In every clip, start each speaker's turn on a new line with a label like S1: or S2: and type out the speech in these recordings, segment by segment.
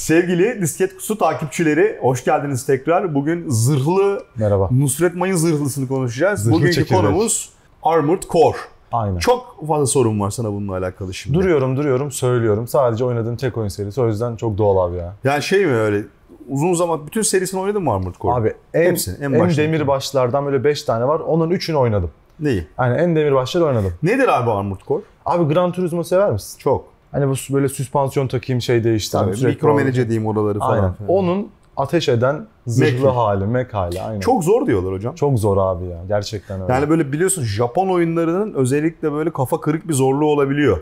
S1: Sevgili Disket Kutusu takipçileri hoş geldiniz tekrar. Bugün zırhlı
S2: Merhaba.
S1: Nusret Mayın zırhlısını konuşacağız.
S2: Zırhlı
S1: Bugünkü
S2: çekirdek.
S1: konumuz Armored Core.
S2: Aynen.
S1: Çok fazla sorun var sana bununla alakalı şimdi.
S2: Duruyorum duruyorum söylüyorum. Sadece oynadığım tek oyun serisi o yüzden çok doğal abi ya.
S1: Yani şey mi öyle uzun zaman bütün serisini oynadın mı Armored Core?
S2: Abi en,
S1: Hepsini, en
S2: en, demir başlardan böyle 5 tane var. Onun 3'ünü oynadım.
S1: Neyi?
S2: Yani en demir başları oynadım.
S1: Nedir abi Armored Core?
S2: Abi Gran Turismo sever misin?
S1: Çok.
S2: Hani bu böyle süspansiyon takayım şey değiştireyim.
S1: Tabii,
S2: sürekli
S1: mikro
S2: o-
S1: manage edeyim oraları falan.
S2: Aynen. Onun ateş eden zırhlı
S1: Mac.
S2: hali, mek hali. Aynen.
S1: Çok zor diyorlar hocam.
S2: çok zor abi ya. Gerçekten öyle.
S1: Yani böyle biliyorsun Japon oyunlarının özellikle böyle kafa kırık bir zorluğu olabiliyor.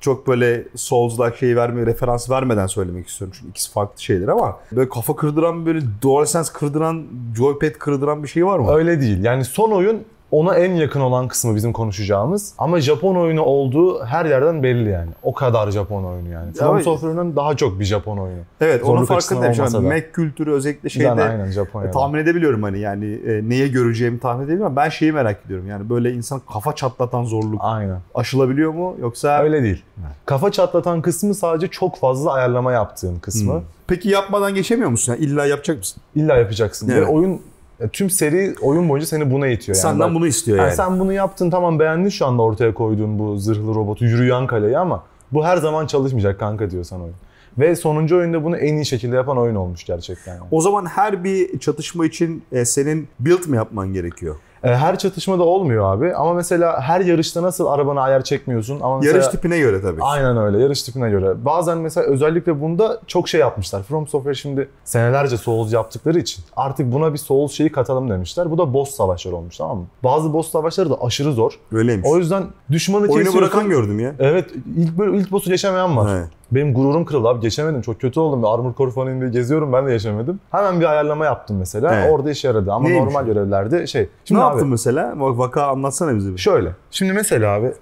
S1: Çok böyle Souls-like şeyi verme, referans vermeden söylemek istiyorum çünkü ikisi farklı şeyler ama böyle kafa kırdıran böyle DualSense kırdıran, joypad kırdıran bir şey var mı?
S2: Öyle değil. Yani son oyun ona en yakın olan kısmı bizim konuşacağımız. Ama Japon oyunu olduğu her yerden belli yani. O kadar Japon oyunu yani. From. Software'ın daha çok bir Japon oyunu.
S1: Evet, onun
S2: Zorluk açısından
S1: farkındayım. Şu an. Mac kültürü özellikle
S2: Yani
S1: şeyde
S2: aynen Japonya'da.
S1: e, tahmin edebiliyorum hani yani e, neye göreceğimi tahmin edebiliyorum. Ben şeyi merak ediyorum. Yani böyle insan kafa çatlatan zorluk
S2: Aynen.
S1: aşılabiliyor mu yoksa
S2: Öyle değil. Kafa çatlatan kısmı sadece çok fazla ayarlama yaptığın kısmı.
S1: Hmm. Peki yapmadan geçemiyor musun? Yani illa yapacak mısın?
S2: İlla yapacaksın.
S1: Evet.
S2: Ve oyun e, tüm seri oyun boyunca seni buna itiyor. Yani
S1: Senden
S2: Bak-
S1: bunu istiyor
S2: Yani
S1: yani.
S2: sen bunu yaptın tamam beğendin şu anda ortaya koyduğun bu zırhlı robotu yürüyen kaleyi ama bu her zaman çalışmayacak kanka diyor sana oyun. Ve sonuncu oyunda bunu en iyi şekilde yapan oyun olmuş gerçekten.
S1: O zaman her bir çatışma için e, senin build mi yapman gerekiyor?
S2: E, Her çatışmada olmuyor abi ama mesela her yarışta nasıl arabana ayar çekmiyorsun ama mesela...
S1: Yarış tipine göre tabii.
S2: Aynen öyle yarış tipine göre. Bazen mesela özellikle bunda çok şey yapmışlar. From Software şimdi senelerce Souls yaptıkları için artık buna bir Souls şeyi katalım demişler. Bu da boss savaşları olmuş tamam mı? Bazı boss savaşları da aşırı zor.
S1: Öyleymiş.
S2: O yüzden düşmanı
S1: Oyunu
S2: kesiyorsun.
S1: bırakan gördüm ya.
S2: Evet ilk böyle ilk boss'u geçemeyen var.
S1: Evet.
S2: Benim gururum kırıldı abi geçemedim. Çok kötü oldum. Armor Core falan diye geziyorum ben de geçemedim. Hemen bir ayarlama yaptım mesela.
S1: Evet.
S2: Orada işe yaradı ama
S1: Neymiş?
S2: normal görevlerde şey. Şimdi
S1: ne
S2: abi,
S1: yaptın mesela? Vaka anlatsana bize bir.
S2: Şöyle. Şimdi mesela abi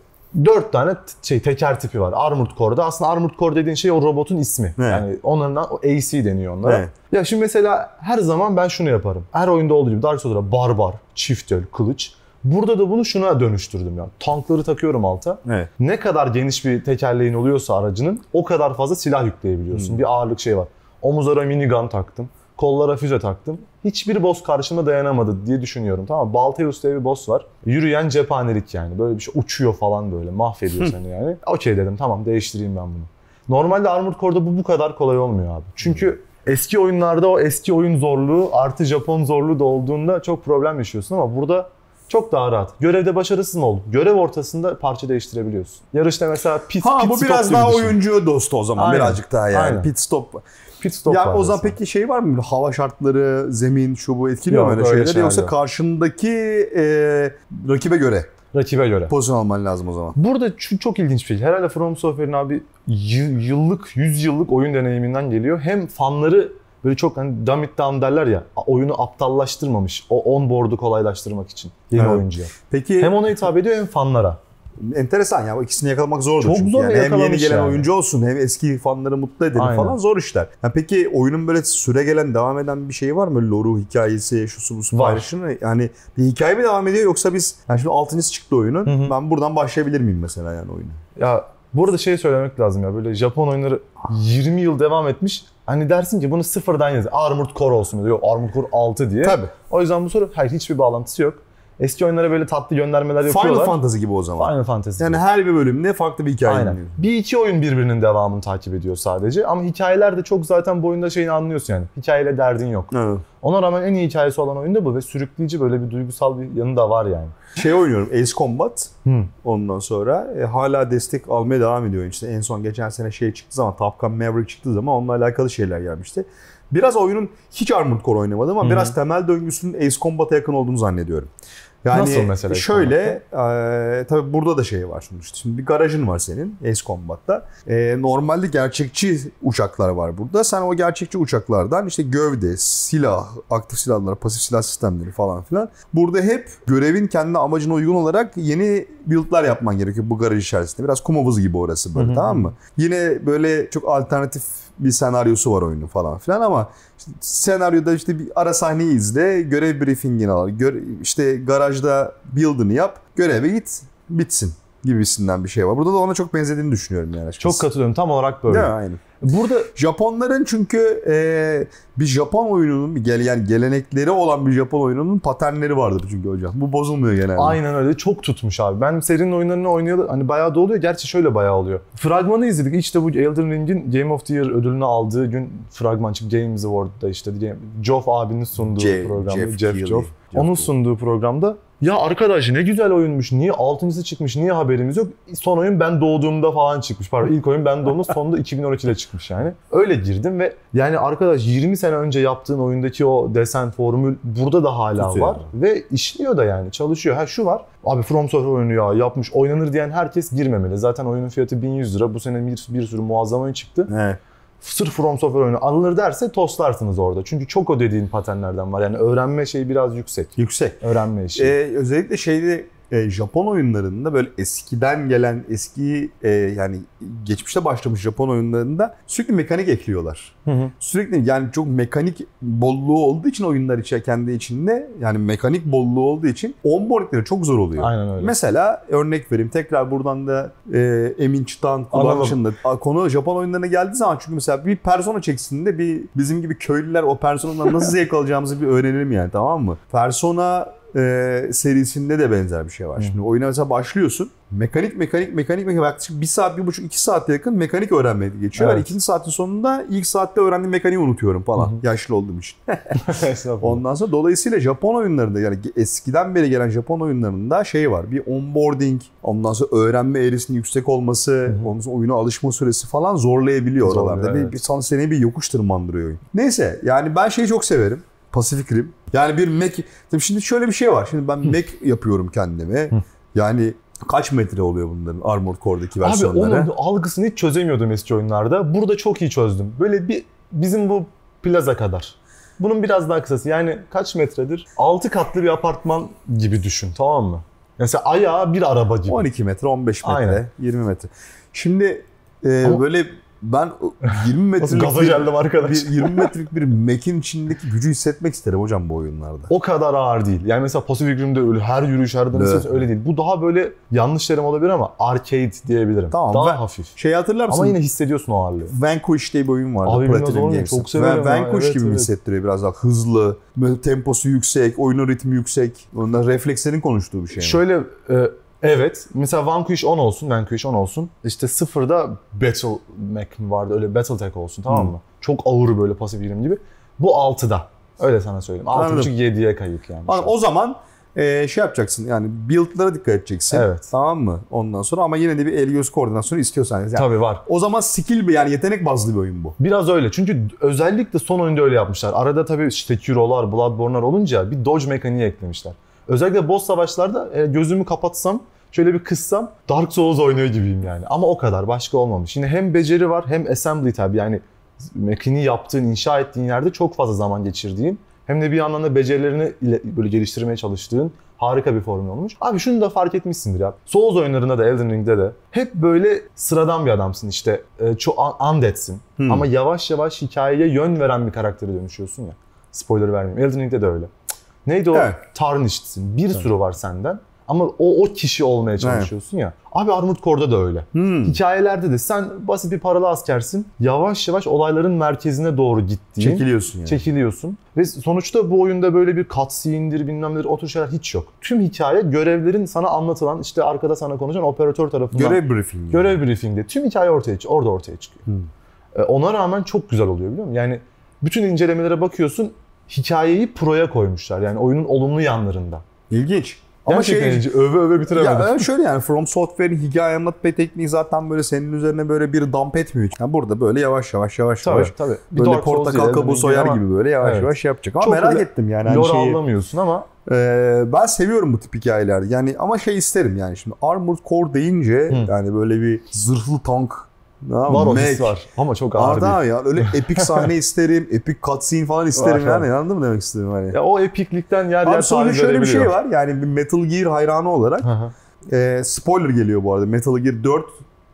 S2: dört tane şey teker tipi var Armored Core'da. Aslında Armored Core dediğin şey o robotun ismi.
S1: Evet.
S2: Yani onların o AC deniyor onlara.
S1: Evet.
S2: Ya şimdi mesela her zaman ben şunu yaparım. Her oyunda olduğu gibi Dark Souls'da barbar, çift el, kılıç. Burada da bunu şuna dönüştürdüm ya. Tankları takıyorum alta.
S1: Evet.
S2: Ne kadar geniş bir tekerleğin oluyorsa aracının o kadar fazla silah yükleyebiliyorsun.
S1: Hmm.
S2: Bir ağırlık şey var. Omuzlara minigun taktım. Kollara füze taktım. Hiçbir boss karşıma dayanamadı diye düşünüyorum. Tamam mı? Balteus diye bir boss var. Yürüyen cephanelik yani. Böyle bir şey uçuyor falan böyle. Mahvediyor seni yani. Okey dedim tamam değiştireyim ben bunu. Normalde Armored Core'da bu bu kadar kolay olmuyor abi. Çünkü eski oyunlarda o eski oyun zorluğu artı Japon zorluğu da olduğunda çok problem yaşıyorsun ama burada çok daha rahat. Görevde başarısız mı oldun? Görev ortasında parça değiştirebiliyorsun. Yarışta mesela pit,
S1: Ha
S2: pit
S1: bu
S2: stop
S1: biraz
S2: gibi
S1: daha
S2: düşün.
S1: oyuncu dostu o zaman
S2: Aynen.
S1: birazcık daha yani.
S2: Aynen.
S1: Pit stop.
S2: Pit stop
S1: ya
S2: var
S1: o zaman
S2: mesela.
S1: peki şey var mı? Böyle Hava şartları, zemin, şu bu etkiliyor mu
S2: Yok,
S1: öyle
S2: öyle
S1: şeyler?
S2: şeyler
S1: Yoksa
S2: yok.
S1: karşındaki e, rakibe göre
S2: Rakibe göre.
S1: pozisyon alman lazım o zaman.
S2: Burada şu çok ilginç bir şey. Herhalde From Software'in abi y- yıllık, 100 yıllık oyun deneyiminden geliyor. Hem fanları böyle çok hani dumb it down derler ya oyunu aptallaştırmamış. O onboard'u kolaylaştırmak için yeni
S1: Evet.
S2: oyuncuya.
S1: Peki
S2: Hem ona hitap ediyor hem fanlara.
S1: enteresan ya. Bu ikisini yakalamak zordur
S2: Çok
S1: çünkü.
S2: zor
S1: yani hem yeni gelen
S2: yani.
S1: oyuncu olsun hem eski fanları mutlu edelim
S2: Aynen.
S1: falan zor işler. Ya peki oyunun böyle süre gelen devam eden bir şeyi var mı? Lore'u, hikayesi, şusu busu
S2: Var.
S1: paylaşımı. Yani bir hikaye mi devam ediyor yoksa biz yani şimdi altıncısı çıktı oyunun.
S2: Hı hı.
S1: Ben buradan başlayabilir miyim mesela yani oyunu?
S2: Ya burada şey söylemek lazım ya böyle Japon oyunları 20 yıl devam etmiş. Hani dersin ki bunu sıfırdan yaz. Armored Core olsun diyor. Yok Armored Core 6 diye.
S1: Tabii.
S2: O yüzden bu soru hayır hiçbir bağlantısı yok. Eski oyunlara böyle tatlı göndermeler
S1: Final
S2: yapıyorlar.
S1: Fantasy gibi o zaman.
S2: Final Fantasy.
S1: Yani
S2: gibi.
S1: her bir bölümde farklı bir hikaye
S2: Aynen.
S1: dinliyor.
S2: Bir iki oyun birbirinin devamını takip ediyor sadece. Ama hikayeler de çok zaten bu oyunda şeyini anlıyorsun yani. Hikayeyle derdin yok.
S1: Evet.
S2: Ona rağmen en iyi hikayesi olan oyun da bu ve sürükleyici böyle bir duygusal bir yanı da var yani.
S1: Şey oynuyorum Ace Combat.
S2: Hı.
S1: Ondan sonra e, hala destek almaya devam ediyor. İşte en son geçen sene şey çıktı zaman Top Gun Maverick çıktığı zaman onunla alakalı şeyler gelmişti. Biraz oyunun hiç Armored Core oynamadım ama
S2: Hı hı.
S1: biraz temel döngüsünün Ace Combat'a yakın olduğunu zannediyorum. Yani
S2: Nasıl mesela
S1: Şöyle, e, tabii burada da şey var sonuçta. Şimdi bir garajın var senin Ace Combat'ta. E, normalde gerçekçi uçaklar var burada. Sen o gerçekçi uçaklardan işte gövde, silah, aktif silahlar, pasif silah sistemleri falan filan. Burada hep görevin kendi amacına uygun olarak yeni build'lar yapman gerekiyor bu garaj içerisinde. Biraz kum havuzu gibi orası böyle
S2: Hı hı.
S1: tamam mı? Yine böyle çok alternatif bir senaryosu var oyunun falan filan ama senaryoda işte bir ara sahneyi izle, görev briefingini al, gör, işte garajda build'ını yap, göreve git, bitsin. gibisinden bir şey var. Burada da ona çok benzediğini düşünüyorum yani açıkçası.
S2: Çok katılıyorum. Tam olarak böyle.
S1: Değil mi? Aynen.
S2: Burada
S1: Japonların çünkü e, bir Japon oyununun bir gele, yani gelenekleri olan bir Japon oyununun paternleri vardır çünkü hocam. Bu bozulmuyor genelde.
S2: aynen öyle çok tutmuş abi. Ben serinin oyunlarını oynayalı hani bayağı da oluyor. Gerçi şöyle bayağı oluyor. Fragmanı izledik. İşte bu Elden Ring'in Game of the Year ödülünü aldığı gün fragman çıktı. Games Award'da işte Geoff abinin sunduğu
S1: Je-
S2: programda.
S1: Jeff
S2: Jeff. Geoff.
S1: Jeff
S2: Onun sunduğu programda ya arkadaş ne güzel oyunmuş. Niye altıncısı çıkmış? Niye haberimiz yok? Son oyun ben doğduğumda falan çıkmış. Pardon ilk oyun ben doğduğumda sonunda 2012'de çıkmış yani. Öyle girdim ve yani arkadaş 20 sene önce yaptığın oyundaki o desen formül burada da hala
S1: Tutuyor.
S2: var. Ve işliyor da yani çalışıyor. Ha şu var. Abi From Software oyunu ya yapmış oynanır diyen herkes girmemeli. Zaten oyunun fiyatı 1100 lira. Bu sene bir, bir sürü muazzam oyun çıktı.
S1: Evet.
S2: Sırf From Software oyunu alınır derse toslarsınız orada. Çünkü çok o dediğin paternlerden var. Yani öğrenme şeyi biraz yüksek.
S1: Yüksek.
S2: Öğrenme işi.
S1: Ee, özellikle şeyde e, Japon oyunlarında böyle eskiden gelen eski e, yani geçmişte başlamış Japon oyunlarında sürekli mekanik ekliyorlar.
S2: Hı hı.
S1: Sürekli yani çok mekanik bolluğu olduğu için oyunlar içe kendi içinde yani mekanik bolluğu olduğu için onboardingleri çok zor oluyor.
S2: Aynen öyle.
S1: Mesela örnek vereyim. Tekrar buradan da e, Emin Çıtan kullanışında konu Japon oyunlarına geldiği zaman çünkü mesela bir persona çeksin bir bizim gibi köylüler o personadan nasıl zevk alacağımızı bir öğrenelim yani tamam mı? Persona e, serisinde de benzer bir şey var. Şimdi oyuna mesela başlıyorsun. Mekanik mekanik mekanik mekanik yaklaşık bir saat, bir buçuk, iki saate yakın mekanik öğrenmeye geçiyor.
S2: Evet.
S1: ikinci saatin sonunda ilk saatte öğrendiğim mekaniği unutuyorum falan. Yaşlı olduğum için. Ondan sonra dolayısıyla Japon oyunlarında yani eskiden beri gelen Japon oyunlarında şey var. Bir onboarding, ondan sonra öğrenme eğrisinin yüksek olması, ondan sonra oyuna alışma süresi falan zorlayabiliyor
S2: Zorluyor,
S1: oralarda. Bir,
S2: evet.
S1: bir sana seni bir yokuş tırmandırıyor oyun. Neyse yani ben şeyi çok severim. Pacific Rim. Yani bir Mac... Tabii şimdi şöyle bir şey var. Şimdi ben Mac yapıyorum kendime. Yani kaç metre oluyor bunların Armored Core'daki
S2: Abi
S1: versiyonları?
S2: onun algısını hiç çözemiyordum eski oyunlarda. Burada çok iyi çözdüm. Böyle bir bizim bu plaza kadar. Bunun biraz daha kısası. Yani kaç metredir? 6 katlı bir apartman gibi düşün tamam mı? Mesela ayağı bir araba gibi.
S1: 12 metre, 15 metre,
S2: Aynen.
S1: 20 metre. Şimdi e,
S2: Ama-
S1: böyle ben 20
S2: Nasıl
S1: metrelik
S2: gaza geldim arkadaş.
S1: bir 20 metrelik bir Mac'in içindeki gücü hissetmek isterim hocam bu oyunlarda.
S2: O kadar ağır değil. Yani mesela Pacific Rim'de öyle her yürüyüş her
S1: Evet.
S2: ses öyle değil. Bu daha böyle yanlış terim olabilir ama arcade diyebilirim.
S1: Tamam,
S2: Daha
S1: ve-
S2: hafif.
S1: Şey hatırlar mısın?
S2: Ama yine hissediyorsun o ağırlığı.
S1: Vanquish diye bir oyun vardı.
S2: Abi bilmez olur muyum? Çok severim
S1: Van-. Vanquish
S2: Evet,
S1: gibi
S2: evet.
S1: hissettiriyor biraz daha hızlı, temposu yüksek, oyunun ritmi yüksek. Ondan reflekslerin konuştuğu bir şey.
S2: Şöyle e, evet mesela Vanquish 10 olsun, Vanquish 10 olsun. İşte sıfırda Battle Mac mi vardı öyle Battletech olsun tamam
S1: Hmm.
S2: mı? Çok ağır böyle pasif Rim gibi. Bu 6'da. Öyle sana söyleyeyim.
S1: Anladım.
S2: 6.5-7'ye kayık yani. an.
S1: o zaman e, şey yapacaksın yani build'lara dikkat edeceksin.
S2: Evet.
S1: Tamam mı? Ondan sonra ama yine de bir el göz koordinasyonu istiyorsan. Yani
S2: Tabii var.
S1: O zaman skill bir yani yetenek bazlı bir oyun bu.
S2: Biraz öyle. Çünkü özellikle son oyunda öyle yapmışlar. Arada tabii işte Sekiro'lar, Bloodborne'lar olunca bir dodge mekaniği eklemişler. Özellikle boss savaşlarda gözümü kapatsam, şöyle bir kıssam Dark Souls oynuyor gibiyim yani. Ama o kadar. Başka olmamış. Yine hem beceri var hem assembly tabii. Yani mekaniği yaptığın, inşa ettiğin yerde çok fazla zaman geçirdiğin hem de bir yandan da becerilerini ile- böyle geliştirmeye çalıştığın harika bir formül olmuş. Abi şunu da fark etmişsindir ya. Souls oyunlarında da Elden Ring'de de hep böyle sıradan bir adamsın işte. E, çok un- undead'sin.
S1: Hmm.
S2: Ama yavaş yavaş hikayeye yön veren bir karaktere dönüşüyorsun ya. Spoiler vermeyeyim. Elden Ring'de de öyle. Neydi o?
S1: Evet.
S2: Tarnished'sin. Bir sürü var senden. Ama o, o kişi olmaya çalışıyorsun ya. Abi Armored Core'da da öyle.
S1: Hmm.
S2: Hikayelerde de sen basit bir paralı askersin. Yavaş yavaş olayların merkezine doğru gittiğin,
S1: Çekiliyorsun yani.
S2: çekiliyorsun. Ve sonuçta bu oyunda böyle bir cutscene'dir bilmem nedir o tür şeyler hiç yok. Tüm hikaye görevlerin sana anlatılan işte arkada sana konuşan operatör tarafından
S1: Görev briefingi.
S2: görev briefingde tüm hikaye ortaya çık- orada ortaya çıkıyor.
S1: Hmm.
S2: E, Ona rağmen çok güzel oluyor biliyor musun? Yani bütün incelemelere bakıyorsun hikayeyi proya koymuşlar. Yani oyunun olumlu yanlarında.
S1: İlginç. Ama
S2: Gerçekten
S1: şey,
S2: ilginç. öve öve bitiremedim.
S1: ya şöyle yani From Software'in hikaye anlatma tekniği zaten böyle senin üzerine böyle bir dump etmiyor. Yani burada böyle yavaş yavaş yavaş
S2: tabii
S1: yavaş
S2: tabii. Bir
S1: böyle portakal kabuğu soyar gibi böyle yavaş
S2: Evet.
S1: yavaş yapacak. Ama
S2: Çok
S1: merak
S2: öyle
S1: ettim yani. Hani
S2: Lore
S1: şeyi,
S2: anlamıyorsun ama
S1: Ee, ben seviyorum bu tip hikayeler. Yani ama şey isterim yani şimdi Armored Core deyince
S2: Hı.
S1: yani böyle bir zırhlı tank. Tamam
S2: var o his var. Ama çok ağır
S1: Arda
S2: değil.
S1: ya öyle epik sahne isterim, epik cutscene falan isterim
S2: Var,
S1: yani. Anladın mı demek istedim hani?
S2: Ya o epiklikten yer yer
S1: Abi sonra
S2: taviz
S1: şöyle bir şey var yani bir Metal Gear hayranı olarak e, spoiler geliyor bu arada. Metal Gear 4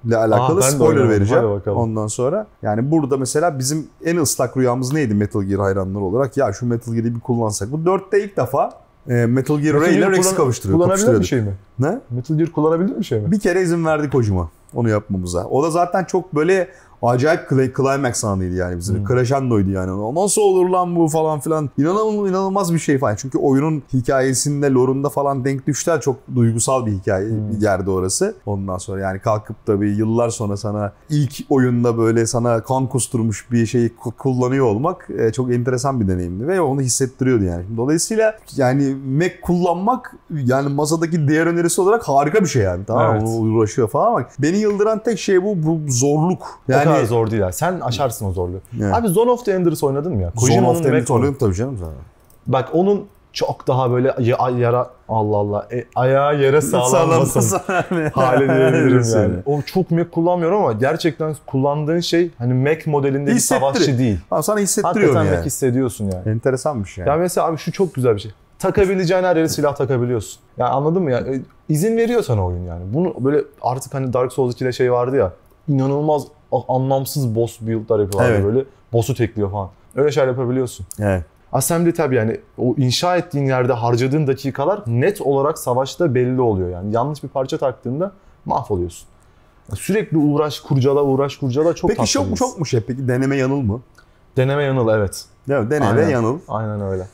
S1: ile alakalı
S2: de
S1: spoiler vereceğim ondan sonra. Yani burada mesela bizim en ıslak rüyamız neydi Metal Gear hayranları olarak? Ya şu Metal Gear'i bir kullansak. Bu 4'te ilk defa e, Metal Gear Ray ile Rex'i kavuşturuyor.
S2: Kullanabilir bir şey mi?
S1: Ne?
S2: Metal Gear kullanabilir bir şey mi?
S1: Bir kere izin verdi Kojima onu yapmamıza. O da zaten çok böyle acayip cli- climax anıydı yani bizim.
S2: Hmm.
S1: Crescendo'ydu yani. Nasıl olur lan bu falan filan. İnanılmaz, inanılmaz bir şey falan. Çünkü oyunun hikayesinde, lore'unda falan denk düşler. Çok duygusal bir hikaye
S2: Hmm.
S1: bir yerde orası. Ondan sonra yani kalkıp da bir yıllar sonra sana ilk oyunda böyle sana kan kusturmuş bir şeyi ku- kullanıyor olmak e, çok enteresan bir deneyimdi ve onu hissettiriyordu yani. Dolayısıyla yani Mac kullanmak yani masadaki diğer önerisi olarak harika bir şey yani. Tamam?
S2: Evet.
S1: Onu uğraşıyor falan ama beni yıldıran tek şey bu, bu zorluk. Yani
S2: kadar zor değil. Sen aşarsın o zorluğu.
S1: Yani.
S2: Abi Zone of the Enders oynadın mı ya?
S1: Zone
S2: Kojima'nın
S1: of the Enders oynadım tabii canım zaten.
S2: Bak onun çok daha böyle ya- yara Allah Allah e, ayağı yere sağlanmasın hali diyebilirim yani. O çok Mac kullanmıyorum ama gerçekten kullandığın şey hani Mac modelinde bir savaşçı değil.
S1: Ha, sana hissettiriyor
S2: Hakikaten
S1: yani.
S2: Mac hissediyorsun yani.
S1: Enteresanmış yani.
S2: Ya mesela abi şu çok güzel bir şey. Takabileceğin her yere silah takabiliyorsun. Ya anladın mı ya? E, İzin veriyor sana oyun yani. Bunu böyle artık hani Dark Souls 2'de şey vardı ya. inanılmaz anlamsız boss build'lar yapıyorlar
S1: Evet.
S2: böyle. Boss'u tekliyor falan. Öyle şeyler yapabiliyorsun.
S1: Evet.
S2: Assembly tabi yani o inşa ettiğin yerde harcadığın dakikalar net olarak savaşta belli oluyor yani. Yanlış bir parça taktığında mahvoluyorsun. Sürekli uğraş kurcala uğraş kurcala çok
S1: Peki çok mu çok mu şey? Peki deneme yanıl mı?
S2: Deneme yanıl evet.
S1: Değil mi? Deneme
S2: Aynen.
S1: yanıl.
S2: Aynen öyle.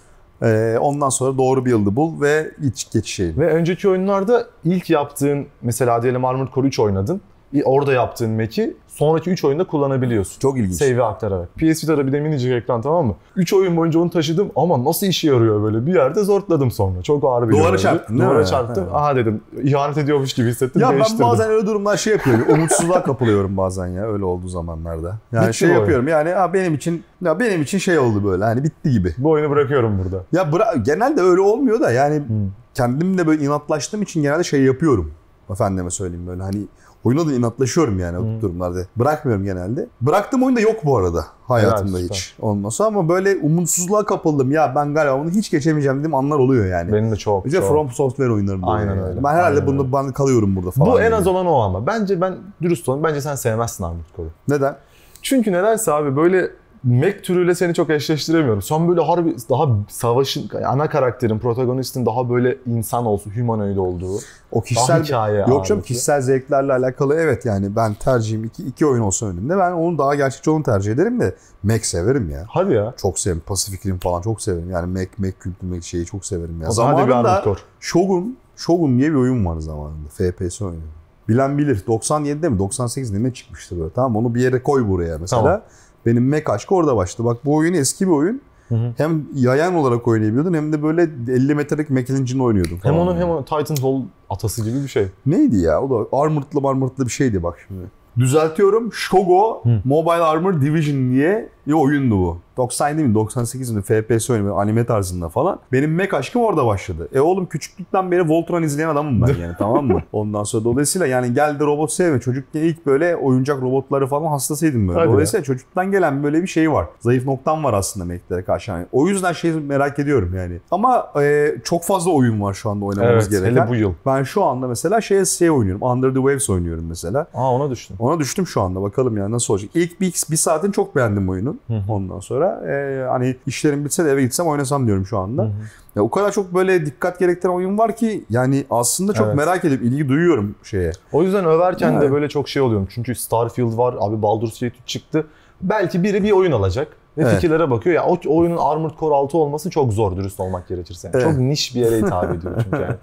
S1: Ee, ondan sonra doğru bir yıldı bul ve iç geçiş şeyi.
S2: Ve önceki oyunlarda ilk yaptığın mesela diyelim Armored Core 3 oynadın. Orada yaptığın Mac'i sonraki 3 oyunda kullanabiliyorsun.
S1: Çok ilginç.
S2: Save'i aktararak. PS Vita'da bir de minicik ekran tamam mı? 3 oyun boyunca onu taşıdım ama nasıl işe yarıyor böyle? Bir yerde zortladım sonra. Çok ağır bir
S1: Duvara çarptın
S2: Duvara
S1: mi?
S2: çarptım.
S1: Ha.
S2: Aha dedim ihanet ediyormuş gibi hissettim.
S1: Ya ben bazen öyle durumlar şey yapıyorum. Umutsuzluğa kapılıyorum bazen ya öyle olduğu zamanlarda. Yani
S2: Bitti
S1: şey yapıyorum yani ha benim için ya benim için şey oldu böyle hani bitti gibi.
S2: Bu oyunu bırakıyorum burada.
S1: Ya bıra- genelde öyle olmuyor da yani
S2: Hmm.
S1: kendimle böyle inatlaştığım için genelde şey yapıyorum. Efendime söyleyeyim böyle hani oyuna da inatlaşıyorum yani o
S2: Hmm.
S1: durumlarda. Bırakmıyorum genelde. Bıraktığım oyun da yok bu arada hayatımda
S2: Helal,
S1: hiç. Sonra ama böyle umutsuzluğa kapıldım. Ya ben galiba bunu hiç geçemeyeceğim dediğim anlar oluyor yani.
S2: Benim de çok.
S1: Önce
S2: çok.
S1: From Software oyunlarında
S2: Aynen
S1: yani.
S2: öyle.
S1: Ben herhalde
S2: Aynen öyle.
S1: ben kalıyorum burada falan.
S2: Bu en
S1: yani.
S2: az olan o ama. Bence ben dürüst olayım. Bence sen sevmezsin Armored Core'u.
S1: Neden?
S2: Çünkü nedense abi böyle Mac türüyle seni çok eşleştiremiyorum. Sen böyle harbi daha savaşın ana karakterin, protagonistin daha böyle insan olsun, humanoid olduğu.
S1: O
S2: Daha
S1: kişisel
S2: hikaye
S1: Yok canım kişisel zevklerle alakalı evet yani ben tercihim iki, iki oyun olsa önümde ben onu daha gerçekçi onu tercih ederim de Mac severim ya.
S2: Hadi ya.
S1: Çok severim. Pacific Rim falan çok severim. Yani Mac, Mac kültü Mac şeyi çok severim ya.
S2: O zaman hadi bir
S1: Zamanında. Shogun, Shogun diye bir oyun var zamanında. FPS oyunu. Bilen bilir. 97'de mi 98'de mi çıkmıştı böyle. Tamam onu bir yere koy buraya mesela.
S2: Tamam.
S1: Benim Mac aşkı orada başladı. Bak bu oyun eski bir oyun.
S2: Hı hı.
S1: Hem yayan olarak oynayabiliyordun hem de böyle 50 metrelik Mac Engine'ı oynuyordun.
S2: Hem onun hem Titanfall atası gibi bir şey.
S1: Neydi ya? O da armored'lı marmored'lı bir şeydi bak şimdi. Düzeltiyorum. Shogo
S2: Hı.
S1: Mobile Armor Division diye bir oyundu bu. 97 mi 98 mi FPS oyunu böyle anime tarzında falan. Benim Mac aşkım orada başladı. E oğlum küçüklükten beri Voltron izleyen adamım ben yani tamam mı? Ondan sonra dolayısıyla yani gel de robot sevme. Çocukken ilk böyle oyuncak robotları falan hastasıydım böyle.
S2: Hadi
S1: dolayısıyla çocuktan gelen böyle bir şey var. Zayıf noktam var aslında Mac'lere karşı. Yani o yüzden şey merak ediyorum yani. Ama e, çok fazla oyun var şu anda oynamamız
S2: Evet,
S1: gereken.
S2: hele bu yıl.
S1: Ben şu anda mesela şey, şey oynuyorum. Under the Waves oynuyorum mesela.
S2: Aa ona düştüm.
S1: Ona düştüm şu anda. Bakalım ya nasıl olacak. İlk bir, bir saatini çok beğendim oyunun.
S2: Hı hı.
S1: Ondan sonra e, hani işlerim bitse de eve gitsem oynasam diyorum şu anda.
S2: Hı hı.
S1: Ya o kadar çok böyle dikkat gerektiren oyun var ki yani aslında çok
S2: Evet.
S1: merak edip ilgi duyuyorum şeye.
S2: O yüzden överken
S1: Yani.
S2: de böyle çok şey oluyorum. Çünkü Starfield var, abi Baldur's Gate 3 çıktı. Belki biri bir oyun alacak ve
S1: Evet.
S2: fikirlere bakıyor. Ya o oyunun Armored Core 6 olması çok zor dürüst olmak gerekirse. Yani
S1: Evet.
S2: Çok niş bir yere hitap ediyor çünkü yani.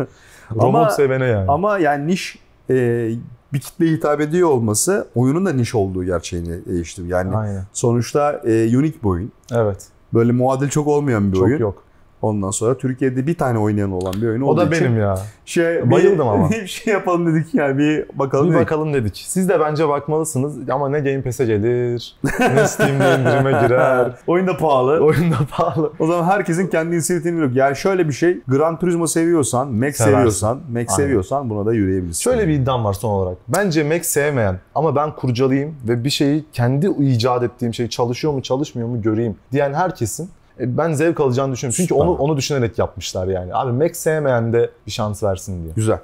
S2: Robot
S1: Ama-
S2: sevene yani.
S1: Ama yani niş e, bir kitleye hitap ediyor olması oyunun da niş olduğu gerçeğini değiştiriyor. Yani
S2: Aynen.
S1: sonuçta e, unique bir oyun.
S2: Evet.
S1: Böyle muadil çok olmayan bir
S2: Çok
S1: oyun.
S2: yok.
S1: Ondan sonra Türkiye'de bir tane oynayan olan bir oyun
S2: O
S1: olduğu
S2: da
S1: için
S2: benim ya.
S1: şey,
S2: Bayıldım
S1: bir,
S2: ama.
S1: Bir şey yapalım dedik yani bir bakalım
S2: Bir
S1: dedik.
S2: bakalım dedik. Siz de bence bakmalısınız ama ne Game Pass'e gelir, ne Steam'de indirime girer.
S1: Oyun da pahalı.
S2: Oyun da pahalı.
S1: O zaman herkesin kendi inisiyatifini yok. Yani şöyle bir şey. Gran Turismo seviyorsan, Mac
S2: Seversin.
S1: seviyorsan, Mac seviyorsan buna da yürüyebilirsin.
S2: Şöyle bir iddiam var son olarak. Bence Mac sevmeyen ama ben kurcalayayım ve bir şeyi kendi icat ettiğim şey çalışıyor mu çalışmıyor mu göreyim diyen herkesin ben zevk alacağını düşünüyorum. Çünkü
S1: Süper.
S2: onu onu düşünerek yapmışlar yani. Abi Mac sevmeyen de bir şans versin diye.
S1: Güzel.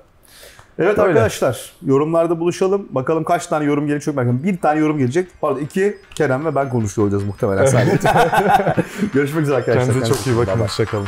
S1: Evet
S2: Öyle.
S1: arkadaşlar yorumlarda buluşalım. Bakalım kaç tane yorum gelecek çok merak ediyorum. Bir tane yorum gelecek. Pardon iki Kerem ve ben konuşuyor olacağız muhtemelen sadece. Görüşmek üzere arkadaşlar.
S2: Kendinize çok iyi bakın.
S1: Bye bye.
S2: Hoşçakalın.